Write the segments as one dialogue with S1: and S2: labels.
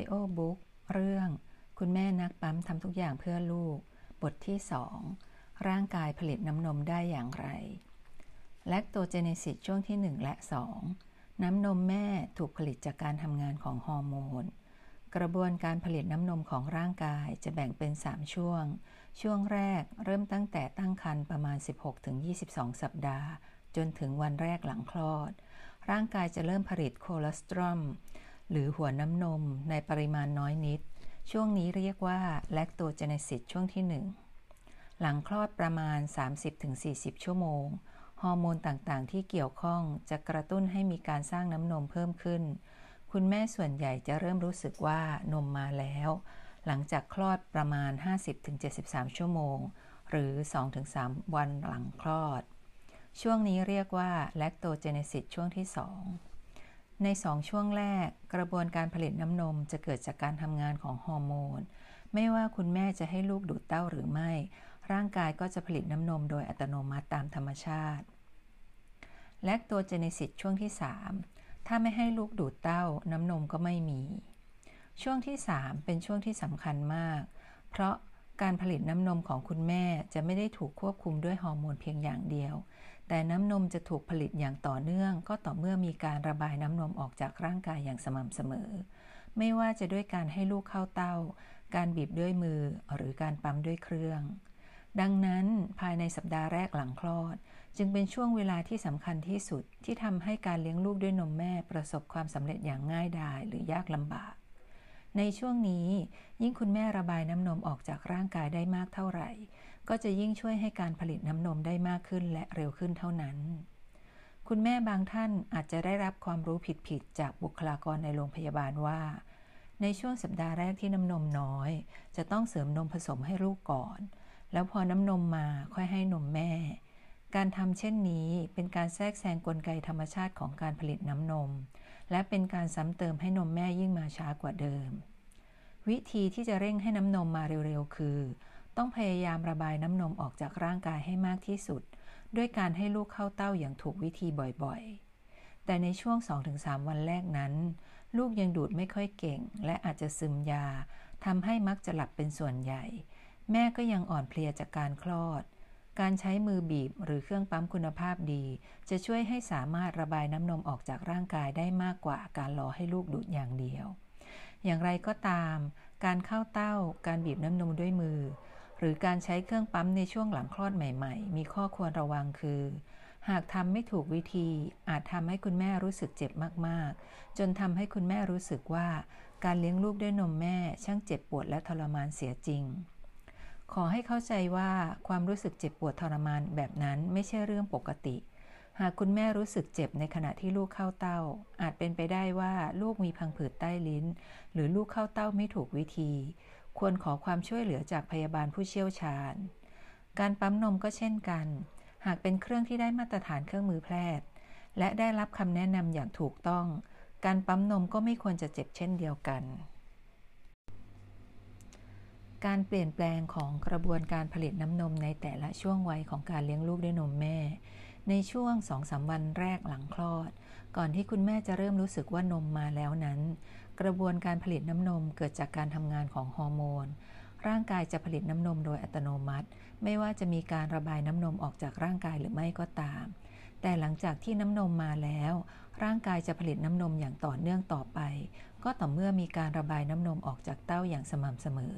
S1: ดิโอบุ๊กเรื่อง คุณแม่นักปั๊มทำทุกอย่างเพื่อลูก บทที่ 2 ร่างกายผลิตน้ำนมได้อย่างไร แลคโตเจเนซิสช่วงที่ 1 และ 2 น้ำนมแม่ถูกผลิตจากการทำงานของฮอร์โมน กระบวนการผลิตน้ำนมของร่างกายจะแบ่งเป็น 3 ช่วง ช่วงแรกเริ่มตั้งแต่ตั้งครรภ์ประมาณ 16-22 สัปดาห์ จนถึงวันแรกหลังคลอด ร่างกายจะเริ่มผลิต colostrum หรือหัวน้ำนมในปริมาณน้อยนิด ช่วงนี้เรียกว่า lactogenesis ช่วงที่ 1 หลังคลอดประมาณ 30-40 ชั่วโมง ฮอร์โมนต่างๆ ที่เกี่ยวข้องจะกระตุ้นให้มีการสร้างน้ำนมเพิ่มขึ้น คุณแม่ส่วนใหญ่จะเริ่มรู้สึกว่านมมาแล้ว หลังจากคลอดประมาณ 50-73 ชั่วโมง หรือ 2-3 วันหลังคลอด ช่วงนี้เรียกว่า lactogenesis ช่วงที่ 2 ในสองช่วงแรกกระบวนการผลิตน้ำนมจะเกิดจากการทำงานของฮอร์โมน ไม่ว่าคุณแม่จะให้ลูกดูดเต้าหรือไม่ ร่างกายก็จะผลิตน้ำนมโดยอัตโนมัติตามธรรมชาติ lactogenesis ช่วงที่ 3 ถ้าไม่ให้ลูกดูดเต้าน้ำนมก็ไม่มี ช่วงที่ 3 เป็นช่วงที่สำคัญมาก เพราะการผลิตน้ำนมของคุณแม่จะไม่ได้ถูกควบคุมด้วยฮอร์โมนเพียงอย่างเดียว แต่น้ำนมจะถูกผลิตอย่างต่อเนื่อง ก็ต่อเมื่อมีการระบายน้ำนมออกจากร่างกายอย่างสม่ำเสมอ ไม่ว่าจะด้วยการให้ลูกเข้าเต้า การบีบด้วยมือหรือการปั๊มด้วยเครื่อง ดังนั้นภายในสัปดาห์แรกหลังคลอด จึงเป็นช่วงเวลาที่สำคัญที่สุดที่ทำให้การเลี้ยงลูกด้วยนมแม่ประสบความสำเร็จอย่างง่ายดายหรือยากลำบาก ในช่วงนี้ ยิ่งคุณแม่ระบายน้ำนมออกจากร่างกายได้มากเท่าไหร่ ก็จะยิ่งช่วยให้การผลิตน้ำนมได้มากขึ้นและเร็วขึ้นเท่านั้น คุณแม่บางท่านอาจจะได้รับความรู้ผิดๆจากบุคลากรในโรงพยาบาลว่า ในช่วงสัปดาห์แรกที่น้ำนมน้อย จะต้องเสริมนมผสมให้ลูกก่อน แล้วพอน้ำนมมาค่อยให้นมแม่ การทำเช่นนี้เป็นการแทรกแซงกลไกธรรมชาติของการผลิตน้ำนม และเป็นการซ้ำเติมให้นมแม่ยิ่งมาช้ากว่าเดิมวิธีที่จะเร่งให้น้ำนมมาเร็วๆ คือ ต้องพยายามระบายน้ำนมออกจากร่างกายให้มากที่สุด ด้วยการให้ลูกเข้าเต้าอย่างถูกวิธีบ่อยๆ แต่ในช่วง 2-3 วันแรกนั้น ลูกยังดูดไม่ค่อยเก่ง และอาจจะซึมยาทำให้มักจะหลับเป็นส่วนใหญ่ แม่ก็ยังอ่อนเพลียจากการคลอด การใช้มือบีบหรือเครื่องปั๊มคุณภาพดี จะช่วยให้สามารถระบายน้ำนมออกจากร่างกายได้มากกว่าการรอให้ลูกดูดอย่างเดียว อย่างไรก็ตาม การเข้าเต้า การบีบน้ำนมด้วยมือ หรือการใช้เครื่องปั๊มในช่วงหลังคลอดใหม่ ๆ มีข้อควรระวังคือ หากทำไม่ถูกวิธี อาจทำให้คุณแม่รู้สึกเจ็บมากๆ จนทำให้คุณแม่รู้สึกว่า การเลี้ยงลูกด้วยนมแม่ช่างเจ็บปวดและทรมานเสียจริง ขอให้เข้าใจว่าความรู้สึกเจ็บปวดทรมานแบบนั้นไม่ใช่เรื่องปกติ หากคุณแม่รู้สึกเจ็บในขณะที่ลูกเข้าเต้า อาจเป็นไปได้ว่าลูกมีพังผืดใต้ลิ้น หรือลูกเข้าเต้าไม่ถูกวิธี ควรขอความช่วยเหลือจากพยาบาลผู้เชี่ยวชาญ การปั๊มนมก็เช่นกัน หากเป็นเครื่องที่ได้มาตรฐานเครื่องมือแพทย์ และได้รับคำแนะนำอย่างถูกต้อง การปั๊มนมก็ไม่ควรจะเจ็บเช่นเดียวกัน การเปลี่ยนแปลงของกระบวนการผลิตน้ำนมในแต่ละช่วงวัยของการเลี้ยงลูกด้วยนมแม่ ในช่วงสองสาวันแรกหลังคลอด ก่อนที่คุณแม่จะเริ่มรู้สึกว่านมมาแล้วนั้น กระบวนการผลิตน้ำนมเกิดจากการทำงานของฮอร์โมน ร่างกายจะผลิตน้ำนมโดยอัตโนมัติ ไม่ว่าจะมีการระบายน้ำนมออกจากร่างกายหรือไม่ก็ตาม แต่หลังจากที่น้ำนมมาแล้ว ร่างกายจะผลิตน้ำนมอย่างต่อเนื่องต่อไป ก็ต่อเมื่อมีการระบายน้ำนมออกจากเต้าอย่างสม่ำเสมอ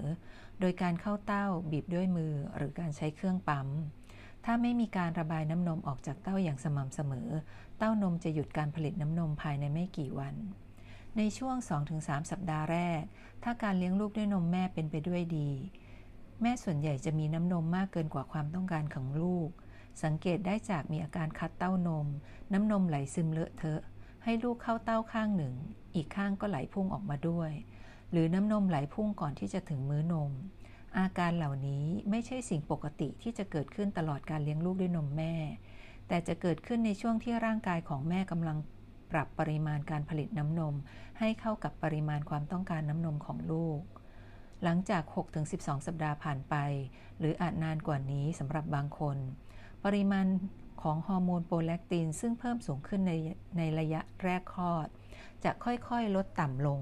S1: โดยการเข้าเต้าบีบด้วยมือหรือการใช้เครื่องปั๊มถ้าไม่มีการระบายน้ำนมออกจากเต้าอย่างสม่ำเสมอ เต้านมจะหยุดการผลิตน้ำนมภายในไม่กี่วัน ในช่วง 2-3 สัปดาห์แรก ถ้าการเลี้ยงลูกด้วยนมแม่เป็นไปด้วยดี แม่ส่วนใหญ่จะมีน้ำนมมากเกินกว่าความต้องการของลูก สังเกตได้จากมีอาการคัดเต้านม น้ำนมไหลซึมเลอะเทอะ ให้ลูกเข้าเต้าข้างหนึ่ง อีกข้างก็ไหลพุ่งออกมาด้วย หรือน้ำนมไหลพุ่งก่อนที่จะถึงมื้อนม อาการเหล่านี้ไม่ใช่สิ่งปกติที่จะเกิดขึ้นตลอดการเลี้ยงลูกด้วยนมแม่ แต่จะเกิดขึ้นในช่วงที่ร่างกายของแม่กำลัง ปรับปริมาณการผลิตน้ำนม ให้เข้ากับปริมาณความต้องการน้ำนมของลูก หลังจาก 6-12 สัปดาห์ผ่านไป หรืออาจนานกว่านี้สำหรับบางคน ปริมาณของฮอร์โมนโปรแลคติน ซึ่งเพิ่มสูงขึ้นในในระยะแรกคลอด จะค่อยๆ ลดต่ำลง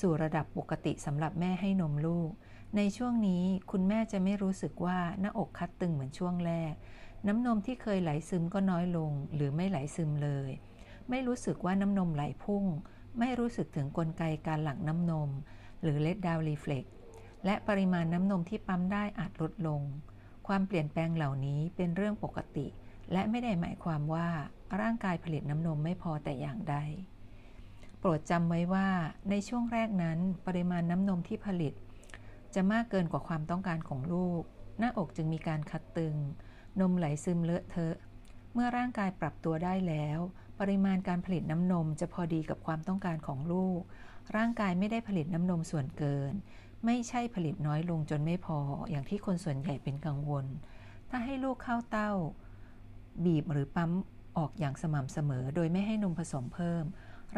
S1: สู่ระดับปกติสำหรับแม่ให้นมลูก ในช่วงนี้คุณแม่จะไม่รู้สึกว่าหน้าอกคัดตึงเหมือนช่วงแรก น้ำนมที่เคยไหลซึมก็น้อยลง หรือไม่ไหลซึมเลย ไม่รู้สึกว่าน้ำนมไหลพุ่ง ไม่รู้สึกถึงกลไกการหลั่งน้ำนม หรือ let-down reflexและปริมาณน้ำนมที่ปั๊มได้อาจลดลง ความเปลี่ยนแปลงเหล่านี้เป็นเรื่องปกติ และไม่ได้หมายความว่าร่างกายผลิตน้ำนมไม่พอแต่อย่างใด โปรดจำไว้ว่าในช่วงแรกนั้นปริมาณน้ำนมที่ผลิต จะมากเกินกว่าความต้องการของลูก หน้าอกจึงมีการคัดตึง นมไหลซึมเลอะเทอะ เมื่อร่างกายปรับตัวได้แล้ว ปริมาณการผลิตน้ำนมจะพอดีกับความต้องการของลูก ร่างกายไม่ได้ผลิตน้ำนมส่วนเกิน ไม่ใช่ผลิตน้อยลงจนไม่พอ อย่างที่คนส่วนใหญ่เป็นกังวล ถ้าให้ลูกเข้าเต้า บีบหรือปั๊มออกอย่างสม่ำเสมอ โดยไม่ให้นมผสมเพิ่ม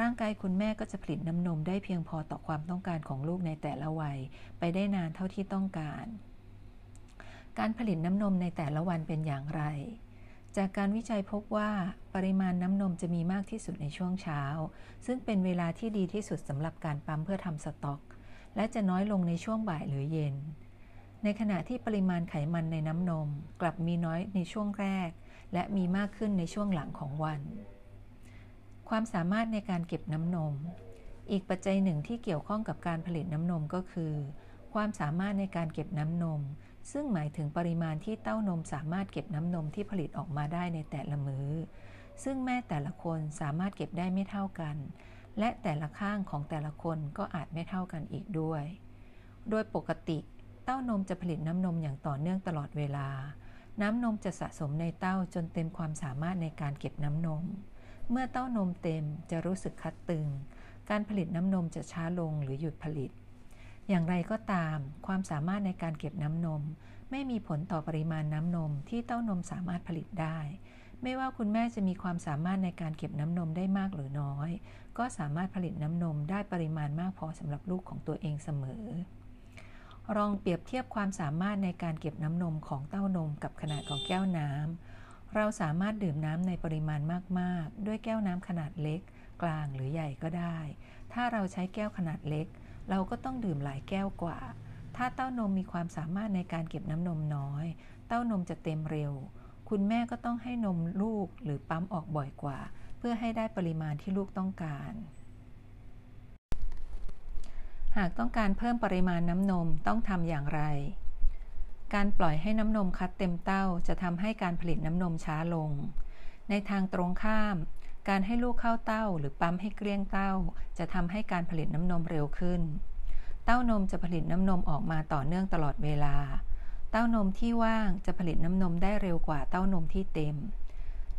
S1: ร่างกายคุณแม่ก็จะผลิตน้ำนมได้เพียงพอต่อความต้องการของลูกในแต่ละวัย ไปได้นานเท่าที่ต้องการ การผลิตน้ำนมในแต่ละวันเป็นอย่างไร จากการวิจัยพบว่าปริมาณน้ำนมจะมีมากที่สุดในช่วงเช้า ซึ่งเป็นเวลาที่ดีที่สุดสำหรับการปั๊มเพื่อทำสต็อก และจะน้อยลงในช่วงบ่ายหรือเย็น ในขณะที่ปริมาณไขมันในน้ำนมกลับมีน้อยในช่วงแรก และมีมากขึ้นในช่วงหลังของวัน ความสามารถในการเก็บน้ำนม อีกปัจจัยหนึ่งที่เกี่ยวข้องกับการผลิตน้ำนมก็คือ ความสามารถในการเก็บน้ำนม ซึ่งหมายถึงปริมาณที่เต้านมสามารถเก็บน้ำนมที่ผลิตออกมาได้ในแต่ละมือ้อ ซึ่งแม่แต่ละคนสามารถเก็บได้ไม่เท่ากัน และแต่ละข้างของแต่ละคนก็อาจไม่เท่ากันอีกด้วย โดยปกติเต้านมจะผลิตน้ำนมอย่างต่อเนื่องตลอดเวลา น้ำนมจะสะสมในเต้าจนเต็มความสามารถในการเก็บน้ำนม เมื่อเต้านมเต็มจะรู้สึกคัดตึง การผลิตน้ำนมจะช้าลงหรือหยุดผลิต อย่างไรก็ตาม ความสามารถในการเก็บน้ำนม ไม่มีผลต่อปริมาณน้ำนมที่เต้านมสามารถผลิตได้ ไม่ว่าคุณแม่จะมีความสามารถในการเก็บน้ำนมได้มากหรือน้อย ก็สามารถผลิตน้ำนมได้ปริมาณมากพอสำหรับลูกของตัวเองเสมอลองเปรียบเทียบความสามารถในการเก็บน้ำนมของเต้านมกับขนาดของแก้วน้ำ เราสามารถดื่มน้ำในปริมาณมาก ๆ ด้วยแก้วน้ำขนาดเล็ก กลางหรือใหญ่ก็ได้ ถ้าเราใช้แก้วขนาดเล็ก เราก็ต้องดื่มหลายแก้วกว่า ถ้าเต้านมมีความสามารถในการเก็บน้ำนมน้อย เต้านมจะเต็มเร็ว คุณแม่ก็ต้องให้นมลูกหรือปั๊มออกบ่อยกว่า เพื่อให้ได้ปริมาณที่ลูกต้องการ หากต้องการเพิ่มปริมาณน้ำนมต้องทำอย่างไร การปล่อยให้น้ำนมคัดเต็มเต้าจะทำให้การผลิตน้ำนมช้าลง ในทางตรงข้าม การให้ลูกเข้าเต้าหรือปั๊มให้เกลี้ยงเต้า จะทำให้การผลิตน้ำนมเร็วขึ้น เต้านมจะผลิตน้ำนมออกมาต่อเนื่องตลอดเวลา เต้านมที่ว่างจะผลิตน้ำนมได้เร็วกว่าเต้านมที่เต็ม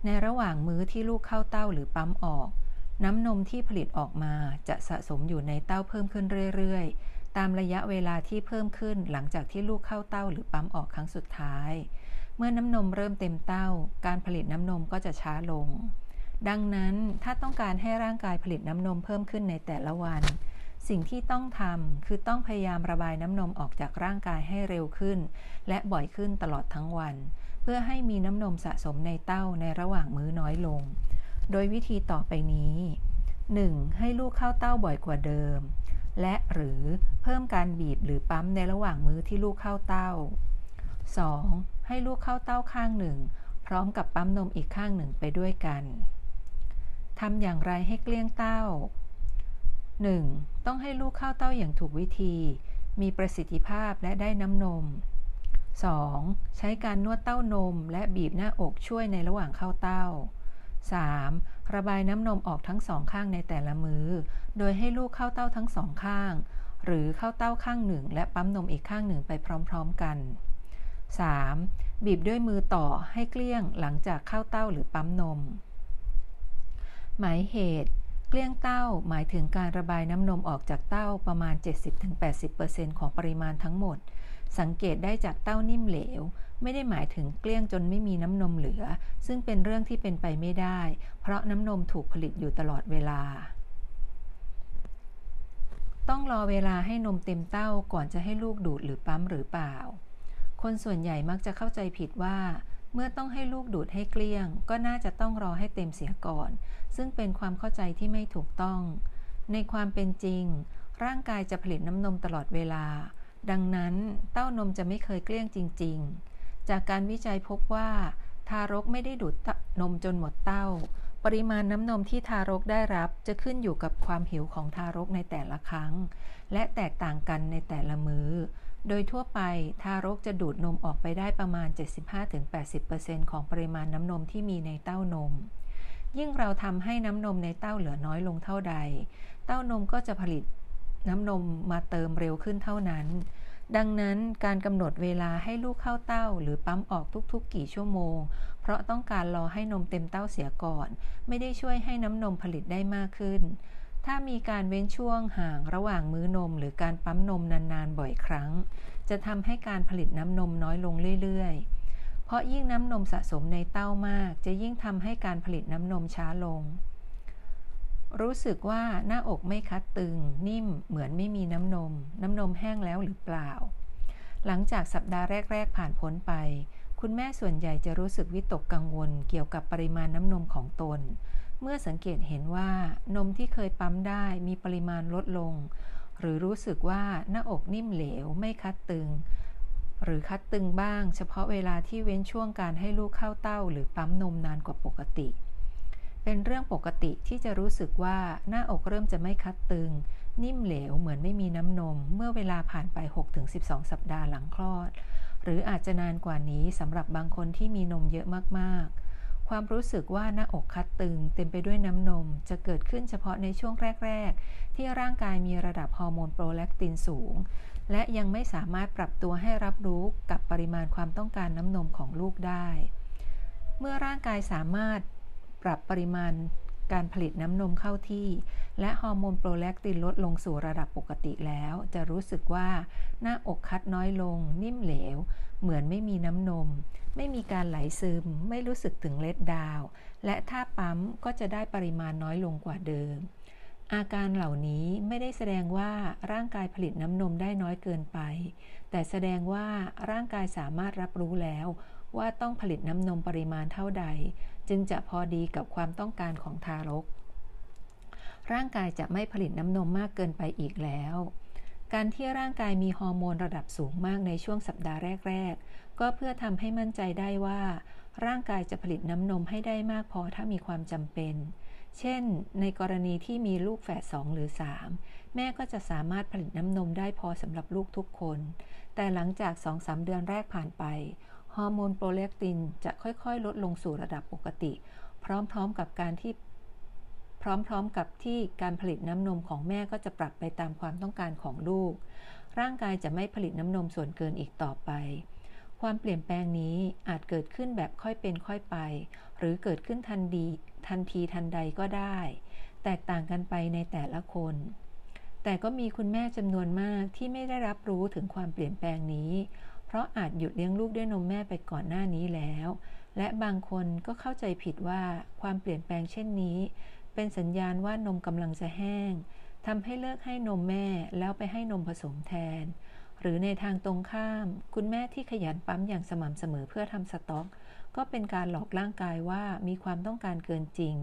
S1: ในระหว่างมื้อที่ลูกเข้าเต้าหรือปั๊มออก น้ำนมที่ผลิตออกมาจะสะสมอยู่ในเต้าเพิ่มขึ้นเรื่อยๆ ตามระยะเวลาที่เพิ่มขึ้นหลังจากที่ลูกเข้าเต้าหรือปั๊มออกครั้งสุดท้าย เมื่อน้ำนมเริ่มเต็มเต้า การผลิตน้ำนมก็จะช้าลง ดังนั้นถ้าต้องการให้ร่างกายผลิตน้ำนมเพิ่มขึ้นในแต่ละวัน สิ่งที่ต้องทำคือต้องพยายามระบายน้ำนมออกจากร่างกายให้เร็วขึ้น และบ่อยขึ้นตลอดทั้งวัน เพื่อให้มีน้ำนมสะสมในเต้าในระหว่างมื้อน้อยลง โดยวิธีต่อไปนี้ 1. ให้ลูกเข้าเต้าบ่อยกว่าเดิม และหรือเพิ่มการบีบหรือปั๊มในระหว่างมือที่ลูกเข้าเต้า 2. ให้ลูกเข้าเต้าข้างหนึ่ง พร้อมกับปั๊มนมอีกข้างหนึ่งไปด้วยกัน ทำอย่างไรให้เกลี้ยงเต้า 1. ต้องให้ลูกเข้าเต้าอย่างถูกวิธี มีประสิทธิภาพและได้น้ำนม 2. ใช้การนวดเต้านมและบีบหน้าอกช่วยในระหว่างเข้าเต้า 3. ระบายน้ำนมออกทั้งสองข้างในแต่ละมือโดยให้ลูกเข้าเต้าทั้งสองข้าง หรือเข้าเต้าข้างหนึ่ง และปั๊มนมอีกข้างหนึ่งไปพร้อมๆกัน 3. บีบด้วยมือต่อให้เกลี้ยงหลังจากเข้าเต้าหรือปั๊มนม หมายเหตุเกลี้ยงเต้าหมายถึงการระบายน้ำนมออกจากเต้าประมาณ 70-80%ของปริมาณทั้งหมด สังเกตได้จากเต้านิ่มเหลว ไม่ได้หมายถึงเกลี้ยงจนไม่มีน้ำนมเหลือ ซึ่งเป็นเรื่องที่เป็นไปไม่ได้ เพราะน้ำนมถูกผลิตอยู่ตลอดเวลา ต้องรอเวลาให้นมเต็มเต้าก่อนจะให้ลูกดูดหรือปั๊มหรือเปล่า คนส่วนใหญ่มักจะเข้าใจผิดว่า เมื่อต้องให้ลูกดูดให้เกลี้ยง ก็น่าจะต้องรอให้เต็มเสียก่อน ซึ่งเป็นความเข้าใจที่ไม่ถูกต้อง ในความเป็นจริง ร่างกายจะผลิตน้ำนมตลอดเวลา ดังนั้นเต้านมจะไม่เคยเกลี้ยงจริง ๆ จากการวิจัยพบว่า ทารกไม่ได้ดูดนมจนหมดเต้า ปริมาณน้ำนมที่ทารกได้รับจะขึ้นอยู่กับความหิวของทารกในแต่ละครั้ง และแตกต่างกันในแต่ละมือ้อ โดยทั่วไปทารกจะดูดนมออกไปได้ประมาณ 75-80%ของปริมาณน้ำนมที่มีในเต้านม ยิ่งเราทำให้น้ำนมในเต้าเหลือน้อยลงเท่าใด เต้านมก็จะผลิตน้ำนมมาเติมเร็วขึ้นเท่านั้น ดังนั้นการกำหนดเวลาให้ลูกเข้าเต้า หรือปั๊มออกทุกๆ กี่ชั่วโมง เพราะต้องการรอให้นมเต็มเต้าเสียก่อน ไม่ได้ช่วยให้น้ำนมผลิตได้มากขึ้น ถ้ามีการเว้นช่วงห่างระหว่างมื้อนม หรือการปั๊มนมนานๆบ่อยครั้ง จะทำให้การผลิตน้ำนมน้อยลงเรื่อยๆ เพราะยิ่งน้ำนมสะสมในเต้ามาก จะยิ่งทำให้การผลิตน้ำนมช้าลง รู้สึกว่าหน้าอกไม่คัดตึง นิ่มเหมือนไม่มีน้ำนม น้ำนมแห้งแล้วหรือเปล่า หลังจากสัปดาห์แรก ๆ ผ่านพ้นไป คุณแม่ส่วนใหญ่จะรู้สึกวิตกกังวลเกี่ยวกับปริมาณน้ำนมของตน เมื่อสังเกตเห็นว่านมที่เคยปั๊มได้มีปริมาณลดลง หรือรู้สึกว่าหน้าอกนิ่มเหลวไม่คัดตึง หรือคัดตึงบ้างเฉพาะเวลาที่เว้นช่วงการให้ลูกเข้าเต้า หรือปั๊มนมนานกว่าปกติ เป็นเรื่องปกติที่จะรู้สึกว่าหน้าอกเริ่มจะไม่คัดตึง นิ่มเหลวเหมือนไม่มีน้ำนม เมื่อเวลาผ่านไป 6-12 สัปดาห์หลังคลอด หรืออาจจะนานกว่านี้สำหรับบางคนที่มีนมเยอะมากๆ ความรู้สึกว่าหน้าอกคัดตึงเต็มไปด้วยน้ำนม จะเกิดขึ้นเฉพาะในช่วงแรก ๆ ที่ร่างกายมีระดับฮอร์โมนโปรแลคตินสูง และยังไม่สามารถปรับตัวให้รับรู้กับปริมาณความต้องการน้ำนมของลูกได้ เมื่อร่างกายสามารถปรับปริมาณ การผลิตน้ำนมเข้าที่ และฮอร์โมนโปรแลคตินลดลงสู่ระดับปกติแล้ว จะรู้สึกว่าหน้าอกคัดน้อยลง นิ่มเหลว เหมือนไม่มีน้ำนม ไม่มีการไหลซึม ไม่รู้สึกถึงเล็ดดาว และถ้าปั๊มก็จะได้ปริมาณน้อยลงกว่าเดิม อาการเหล่านี้ไม่ได้แสดงว่าร่างกายผลิตน้ำนมได้น้อยเกินไป แต่แสดงว่าร่างกายสามารถรับรู้แล้วว่าต้องผลิตน้ำนมปริมาณเท่าใด จึงจะพอดีกับความต้องการของทารก ร่างกายจะไม่ผลิตน้ำนมมากเกินไปอีกแล้ว การที่ร่างกายมีฮอร์โมนระดับสูงมากในช่วงสัปดาห์แรก ๆ ก็เพื่อทำให้มั่นใจได้ว่า ร่างกายจะผลิตน้ำนมให้ได้มากพอถ้ามีความจำเป็น เช่น ในกรณีที่มีลูกแฝดสองหรือ 3 แม่ก็จะสามารถผลิตน้ำนมได้พอสำหรับลูกทุกคน แต่หลังจาก2-3เดือนแรกผ่านไป ฮอร์โมนโปรเลคตินจะค่อยๆ ลดลงสู่ระดับปกติ พร้อมๆกับการที่พร้อมๆกับที่การผลิตน้ำนมของแม่ก็จะปรับไปตามความต้องการของลูก ร่างกายจะไม่ผลิตน้ำนมส่วนเกินอีกต่อไป ความเปลี่ยนแปลงนี้อาจเกิดขึ้นแบบค่อยเป็นค่อยไป หรือเกิดขึ้นทันดีทันทีทันใดก็ได้ แตกต่างกันไปในแต่ละคน แต่ก็มีคุณแม่จำนวนมากที่ไม่ได้รับรู้ถึงความเปลี่ยนแปลงนี้ เพราะอาจหยุดเลี้ยงลูกด้วยนมแม่ไปก่อนหน้านี้แล้ว และบางคนก็เข้าใจผิดว่าความเปลี่ยนแปลงเช่นนี้ เป็นสัญญาณว่านมกำลังจะแห้งทำให้เลิกให้นมแม่แล้วไปให้นมผสมแทน หรือในทางตรงข้าม คุณแม่ที่ขยันปั๊มอย่างสม่ำเสมอเพื่อทำสต็อก ก็เป็นการหลอกร่างกายว่ามีความต้องการเกินจริง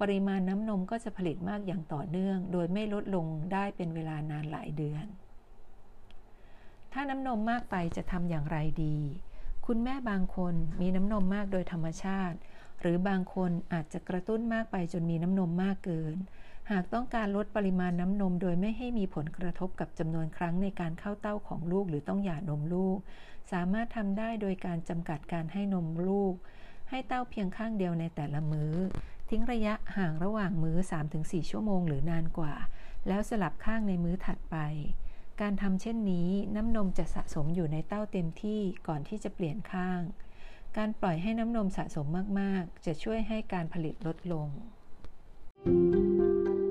S1: ปริมาณน้ำนมก็จะผลิตมากอย่างต่อเนื่อง โดยไม่ลดลงได้เป็นเวลานานหลายเดือน ถ้าน้ำนมมากไปจะทำอย่างไรดี คุณแม่บางคนมีน้ำนมมากโดยธรรมชาติ หรือบางคนอาจจะกระตุ้นมากไปจนมีน้ำนมมากเกิน หากต้องการลดปริมาณน้ำนมโดยไม่ให้มีผลกระทบกับจำนวนครั้งในการเข้าเต้าของลูกหรือต้องหย่านมลูก สามารถทำได้โดยการจำกัดการให้นมลูก ให้เต้าเพียงข้างเดียวในแต่ละมือ้อ ทิ้งระยะห่างระหว่างมื้อ 3-4 ชั่วโมงหรือนานกว่า แล้วสลับข้างในมื้อถัดไป การทำเช่นนี้น้ำนมจะสะสมอยู่ในเต้าเต็มที่ก่อนที่จะเปลี่ยนข้าง การปล่อยให้น้ำนมสะสมมาก ๆ จะช่วยให้การผลิตลดลง thank you